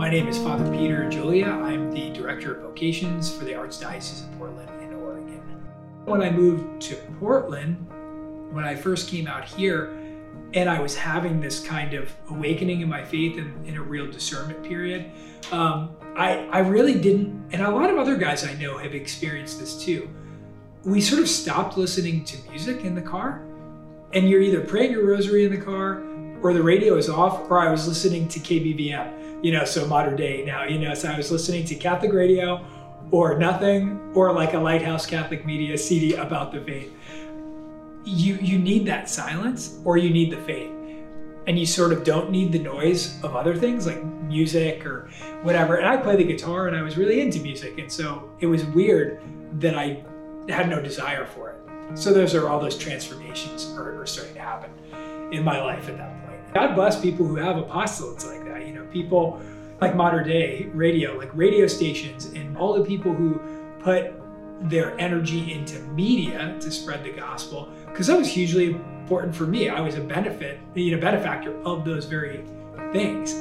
My name is Father Peter Julia. I'm the Director of Vocations for the Archdiocese of Portland in Oregon. When I moved to Portland, when I first came out here, and I was having this kind of awakening in my faith and in a real discernment period, um, I, I really didn't, and a lot of other guys I know have experienced this too. We sort of stopped listening to music in the car, and you're either praying your rosary in the car, or the radio is off, or I was listening to KBVM, you know, so Mater Dei now, you know, so I was listening to Catholic radio or nothing, or like a Lighthouse Catholic Media CD about the faith. You, you need that silence or you need the faith and you sort of don't need the noise of other things like music or whatever. And I play the guitar and I was really into music. And so it was weird that I had no desire for it. So those are all those transformations are, are starting to happen in my life at that point. God bless people who have apostolates like that. You know, people like Mater Dei radio, like radio stations, and all the people who put their energy into media to spread the gospel, because that was hugely important for me. I was a benefit, you know, benefactor of those very things.